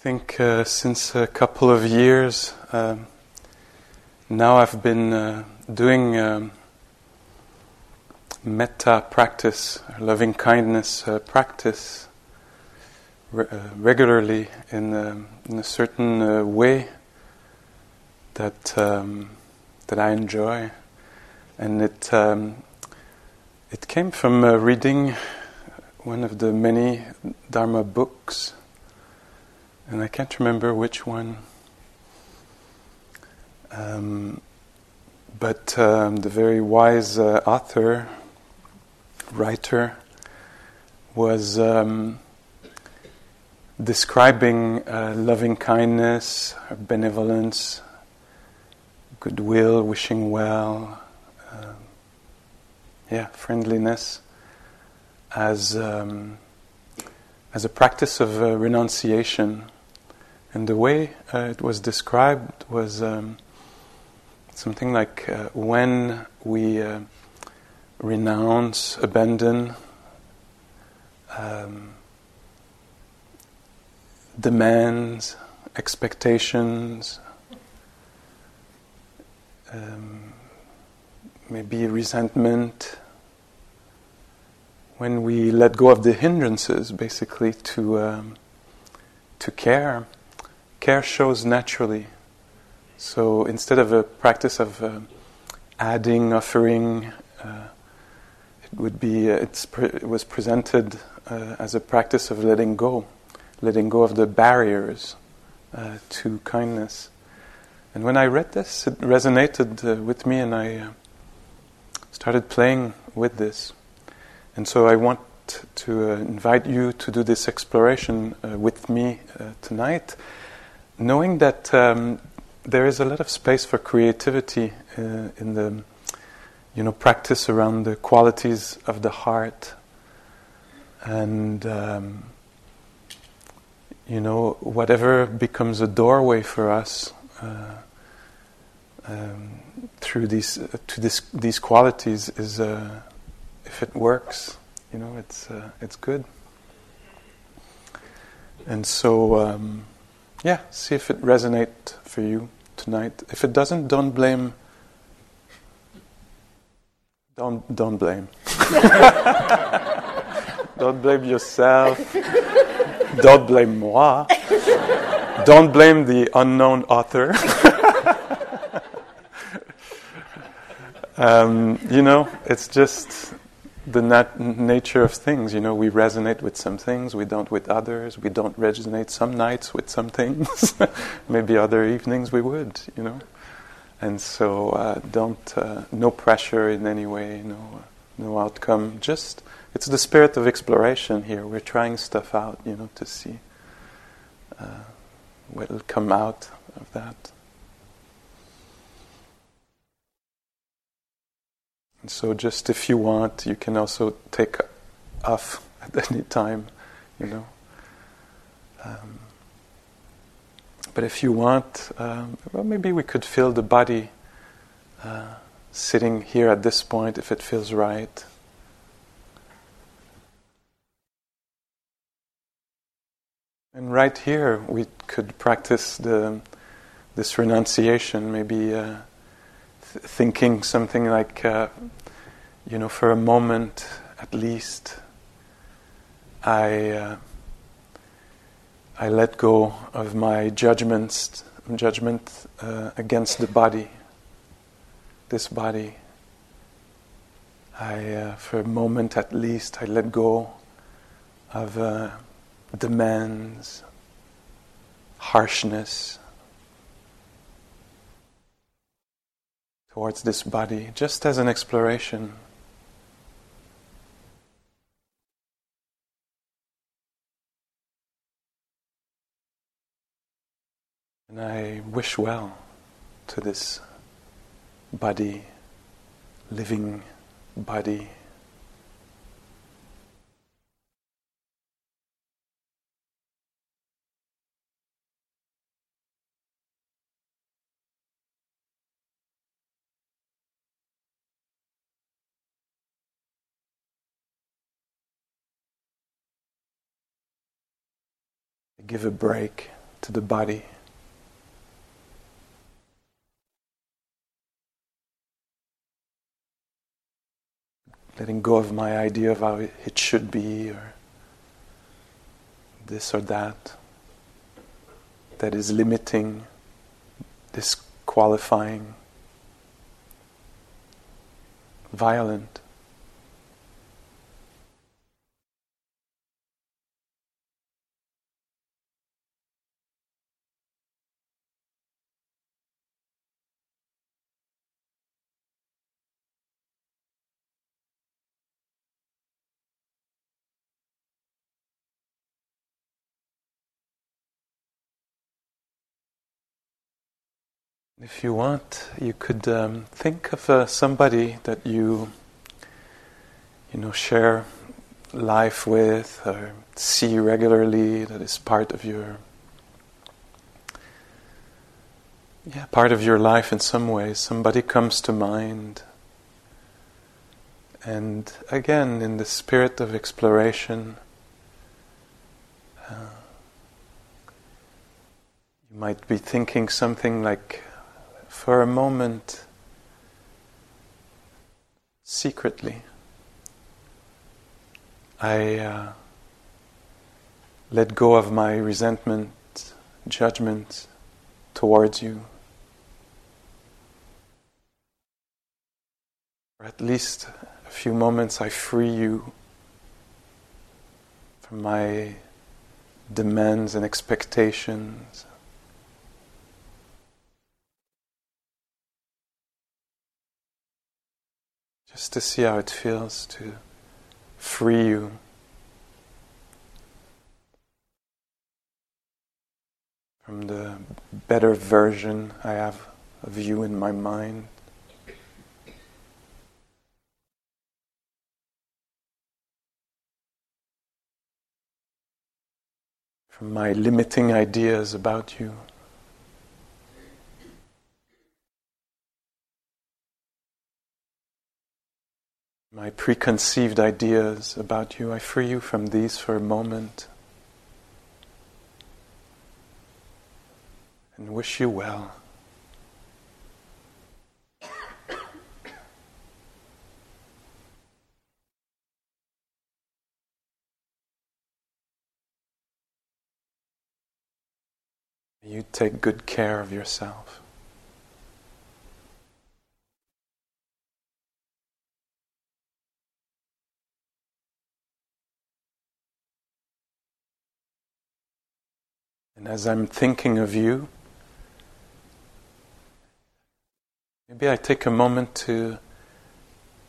I think uh, since a couple of years um, now I've been uh, doing um, metta practice, loving kindness uh, practice re- uh, regularly in, um, in a certain uh, way that um, that I enjoy, and it um, it came from uh, reading one of the many Dharma books and I can't remember which one. Um, but um, the very wise uh, author, writer, was um, describing uh, loving kindness, benevolence, goodwill, wishing well, uh, yeah, friendliness, as um, as a practice of uh, renunciation. And the way uh, it was described was um, something like uh, when we uh, renounce, abandon, um, demands, expectations, um, maybe resentment, when we let go of the hindrances, basically, to, um, to care care shows naturally. So instead of a practice of uh, adding, offering, uh, it would be uh, pre- it was presented uh, as a practice of letting go, letting go of the barriers uh, to kindness. And when I read this, it resonated uh, with me, and I started playing with this. And so I want to invite you to do this exploration with me tonight knowing that um, there is a lot of space for creativity uh, in the you know practice around the qualities of the heart. And um, you know whatever becomes a doorway for us uh, um, through these uh, to this, these qualities is uh, if it works you know it's uh, it's good. And so um, yeah, see if it resonates for you tonight. If it doesn't, don't blame. Don't don't blame. don't blame yourself. don't blame moi. Don't blame the unknown author. um, you know, it's just the nat- nature of things. You know, we resonate with some things, we don't with others. We don't resonate some nights with some things. Maybe other evenings we would. You know, and so uh, don't uh, no pressure in any way. No no outcome. Just it's the spirit of exploration here. We're trying stuff out. You know, to see uh, what will come out of that. And so, just if you want, you can also take off at any time, you know. Um, but if you want, um, well, maybe we could feel the body uh, sitting here at this point if it feels right. And right here, we could practice the, this renunciation, maybe. Uh, thinking something like, uh, you know, for a moment at least, I uh, I let go of my judgments, judgment uh, against the body, this body. I, uh, for a moment at least, I let go of uh, demands, harshness, towards this body, just as an exploration. And I wish well to this body, living body. Give a break to the body. letting go of my idea of how it should be or this or that that is limiting, disqualifying, violent. If you want, you could um, think of uh, somebody that you, you know, share life with or see regularly. That is part of your, yeah, part of your life in some way. Somebody comes to mind, and again, in the spirit of exploration. Uh, you might be thinking something like for a moment secretly. I uh, let go of my resentment, judgment towards you. For at least a few moments, I free you from my demands and expectations. Just to see how it feels to free you. From the better version I have of you in my mind. From my limiting ideas about you. My preconceived ideas about you, I free you from these for a moment and wish you well. You take good care of yourself. And as I'm thinking of you, maybe I take a moment to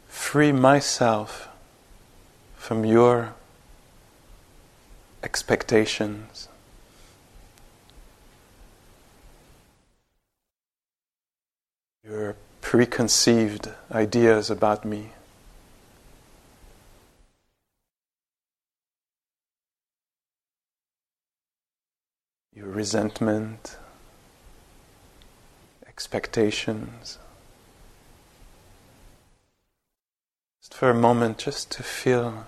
free myself from your expectations. Your preconceived ideas about me. Your resentment, expectations. Just for a moment, just to feel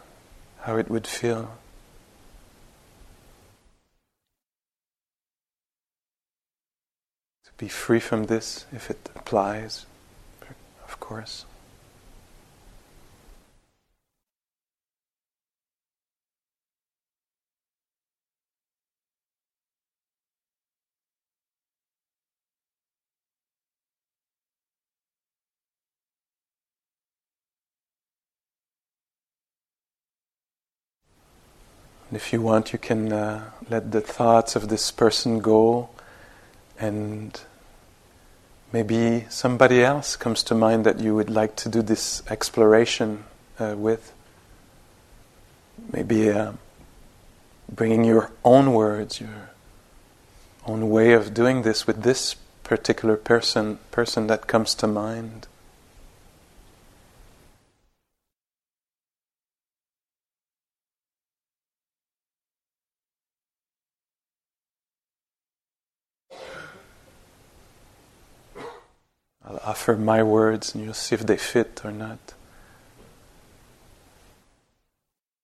how it would feel. To be free from this if it applies, of course. And if you want, you can uh, let the thoughts of this person go, and maybe somebody else comes to mind that you would like to do this exploration uh, with. Maybe uh, bringing your own words, your own way of doing this with this particular person person that comes to mind. I'll offer my words and you'll see if they fit or not.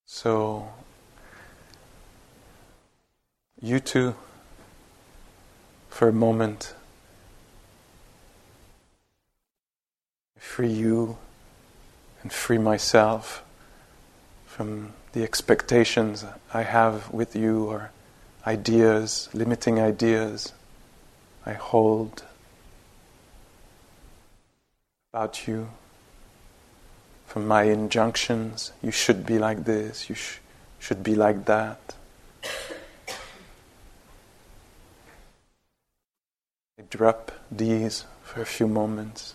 So, you too, for a moment, free you and free myself from the expectations I have with you or ideas, limiting ideas I hold about you, from my injunctions, you should be like this, you sh- should be like that. I drop these for a few moments.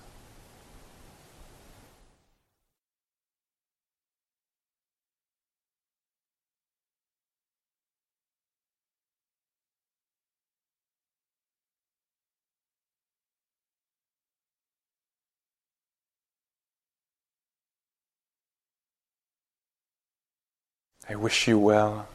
I wish you well.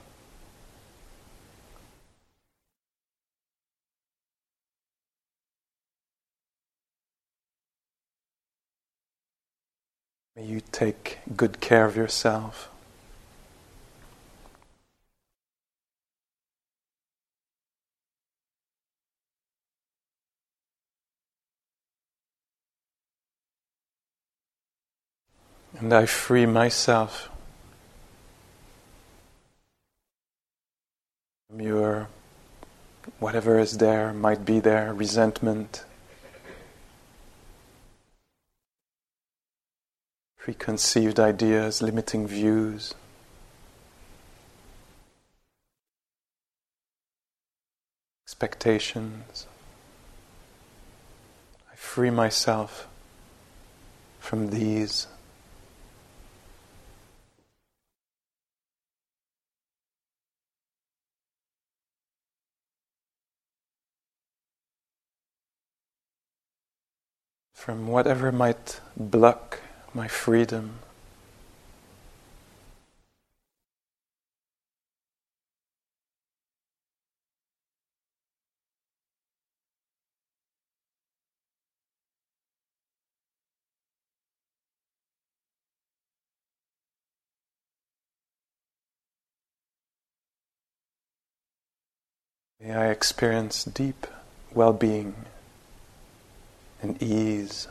May you take good care of yourself. And I free myself your whatever is there might be there resentment preconceived ideas limiting views. Expectations. I free myself from these from whatever might block my freedom. May I experience deep well being and ease.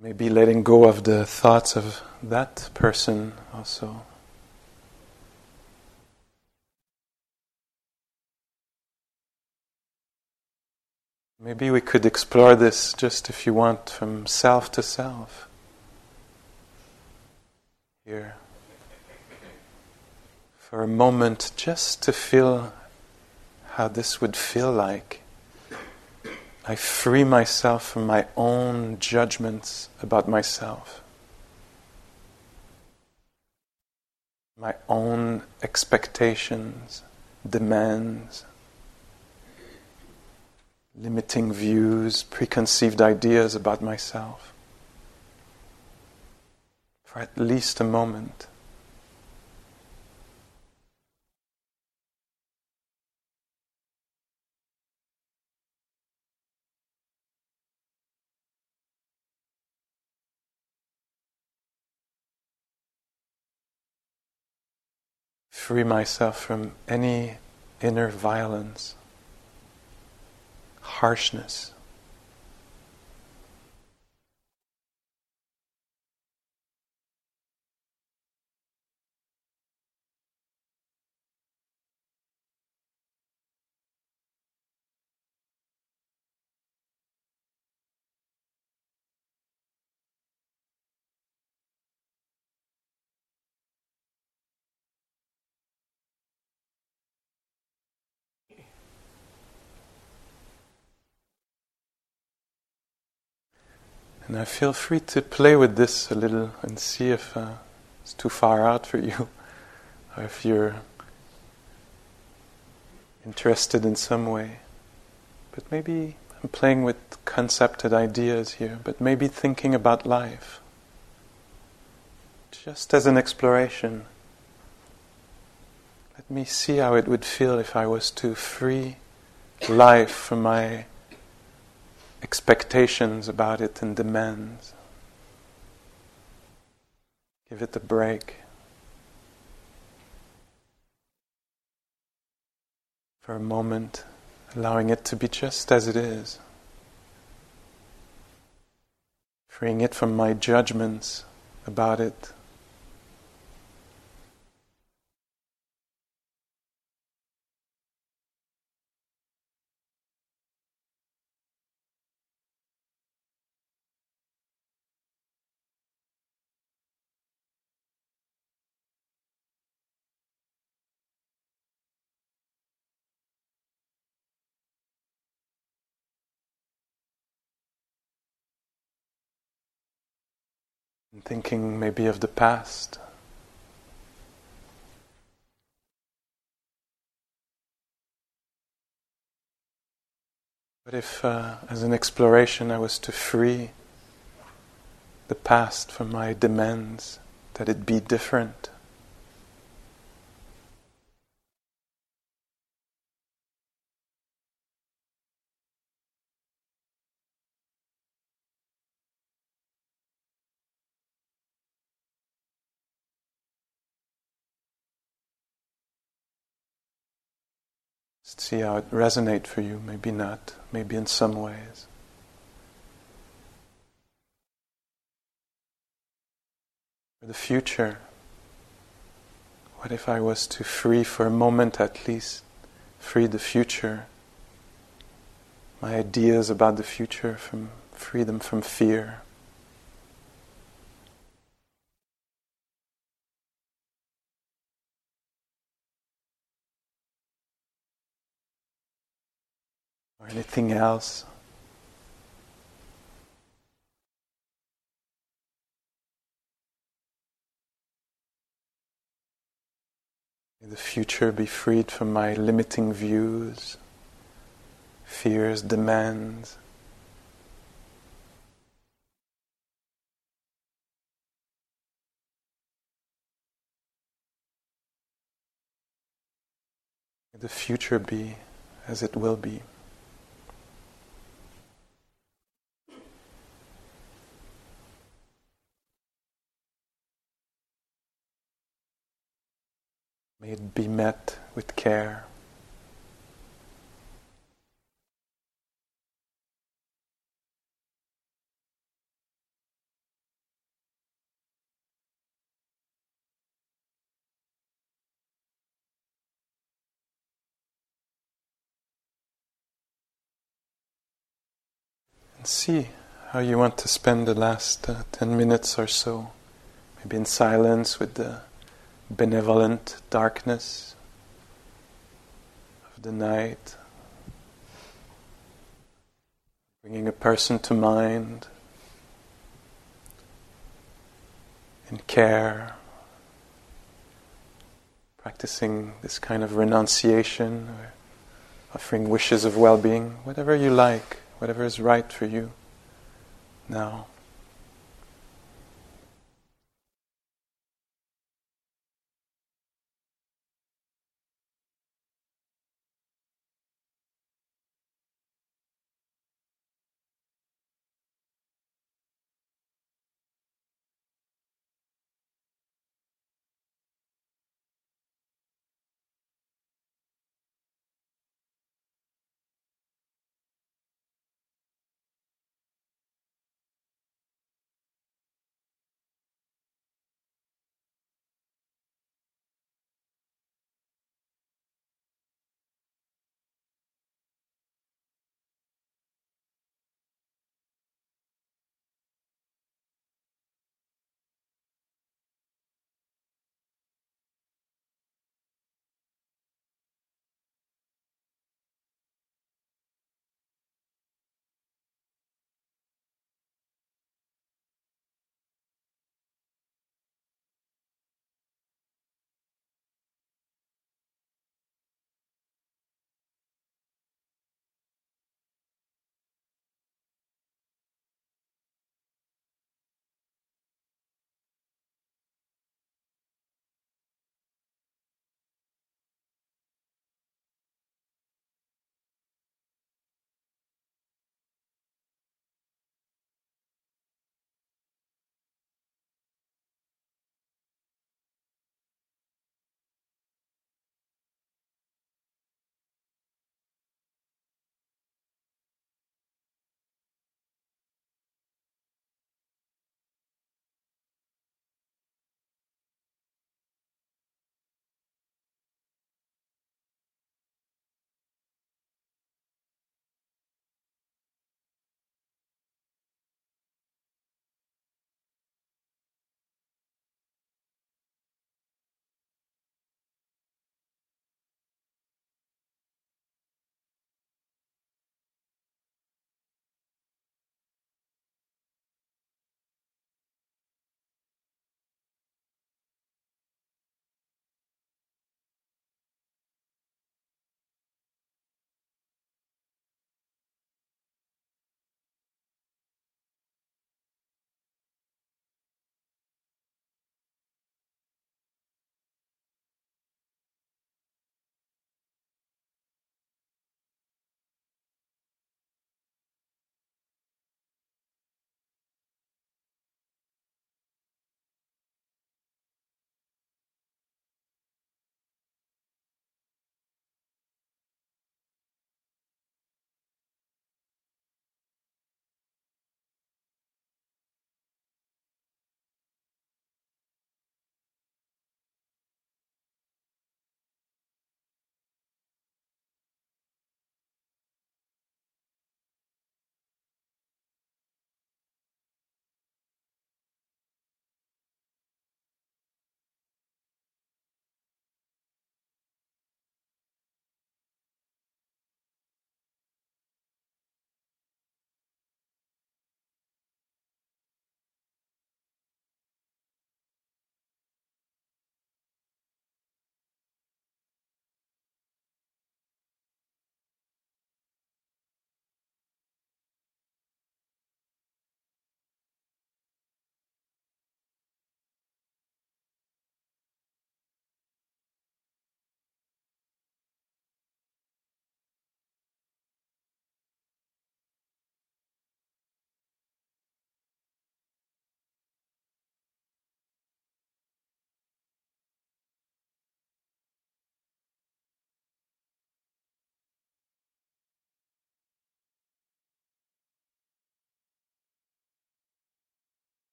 Maybe letting go of the thoughts of that person also. Maybe we could explore this just if you want from self to self here for a moment just to feel how this would feel like. I free myself from my own judgments about myself, my own expectations, demands, limiting views, preconceived ideas about myself for at least a moment. Free myself from any inner violence, harshness. I feel free to play with this a little and see if uh, it's too far out for you, or if you're interested in some way. But maybe I'm playing with concepted ideas here, but maybe thinking about life. Just as an exploration. Let me see how it would feel if I was to free life from my expectations about it and demands. Give it a break. For a moment, allowing it to be just as it is. Freeing it from my judgments about it. Thinking maybe of the past. But if, uh, as an exploration, I was to free the past from my demands, that it be different, see how it resonates for you, maybe not, maybe in some ways. For the future, what if I was to free for a moment at least, free the future, my ideas about the future, from free them from fear. Or anything else. May the future be freed from my limiting views, fears, demands. May the future be as it will be. May it be met with care. And see how you want to spend the last uh, 10 minutes or so, maybe in silence with the benevolent darkness of the night, bringing a person to mind in care, practicing this kind of renunciation, offering wishes of well being, whatever you like, whatever is right for you now.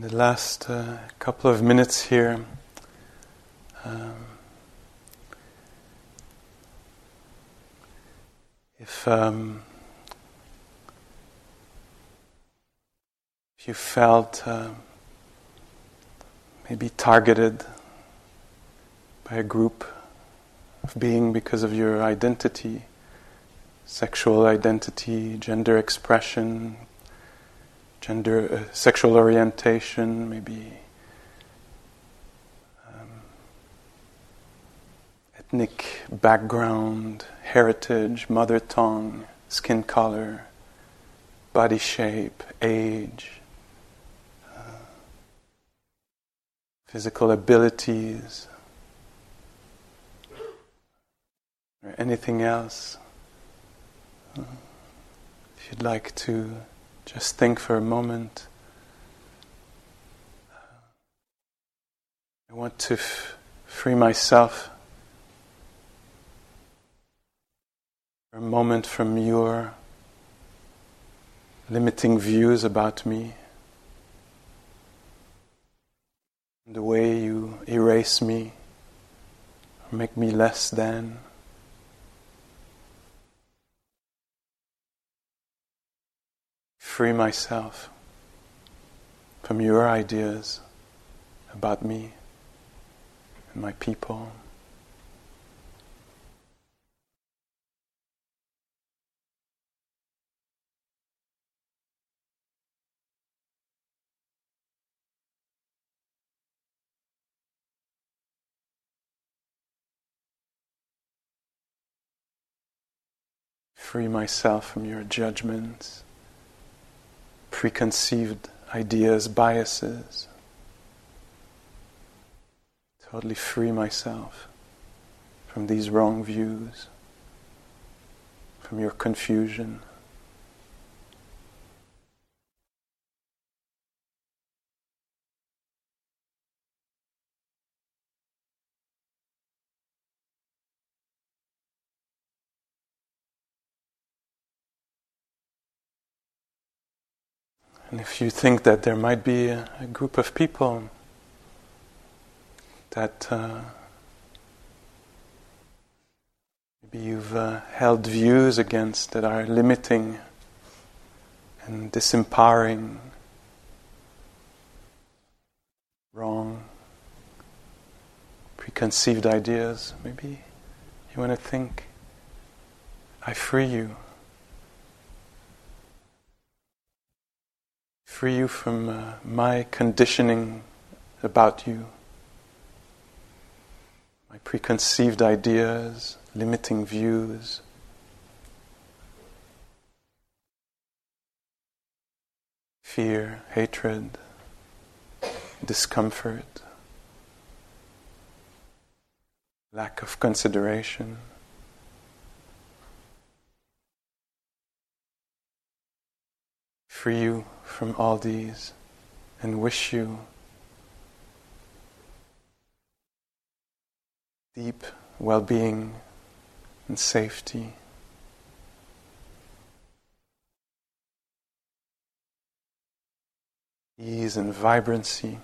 In the last uh, couple of minutes here, um, if um, if you felt uh, maybe targeted by a group of being because of your identity, sexual identity, gender expression, gender, uh, sexual orientation, maybe um, ethnic background, heritage, mother tongue, skin color, body shape, age, uh, physical abilities, or anything else. Uh, if you'd like to just think for a moment. I want to f- free myself for a moment from your limiting views about me, the way you erase me make me less than. Free myself from your ideas about me and my people. Free myself from your judgments preconceived ideas, biases. Totally free myself from these wrong views, from your confusion. And if you think that there might be a, a group of people that uh, maybe you've uh, held views against that are limiting and disempowering, wrong, preconceived ideas, maybe you want to think, I free you. Free you from uh, my conditioning about you, my preconceived ideas, limiting views. Fear, hatred, discomfort, lack of consideration. Free you from all these and wish you deep well being and safety. Ease and vibrancy.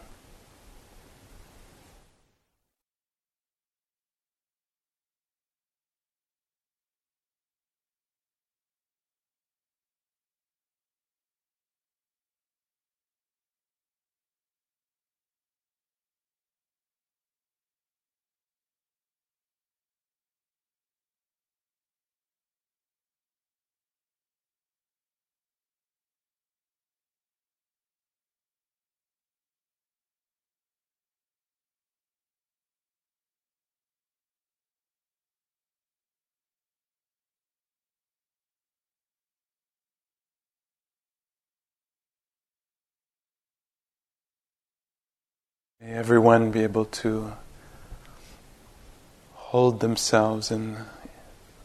May everyone be able to hold themselves and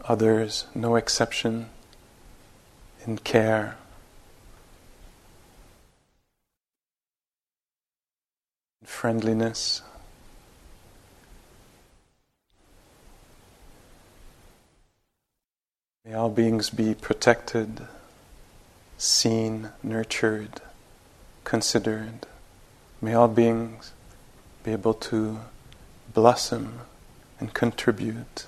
others, no exception, in care. in Friendliness. May all beings be protected, seen, nurtured, considered. May all beings be able to blossom and contribute.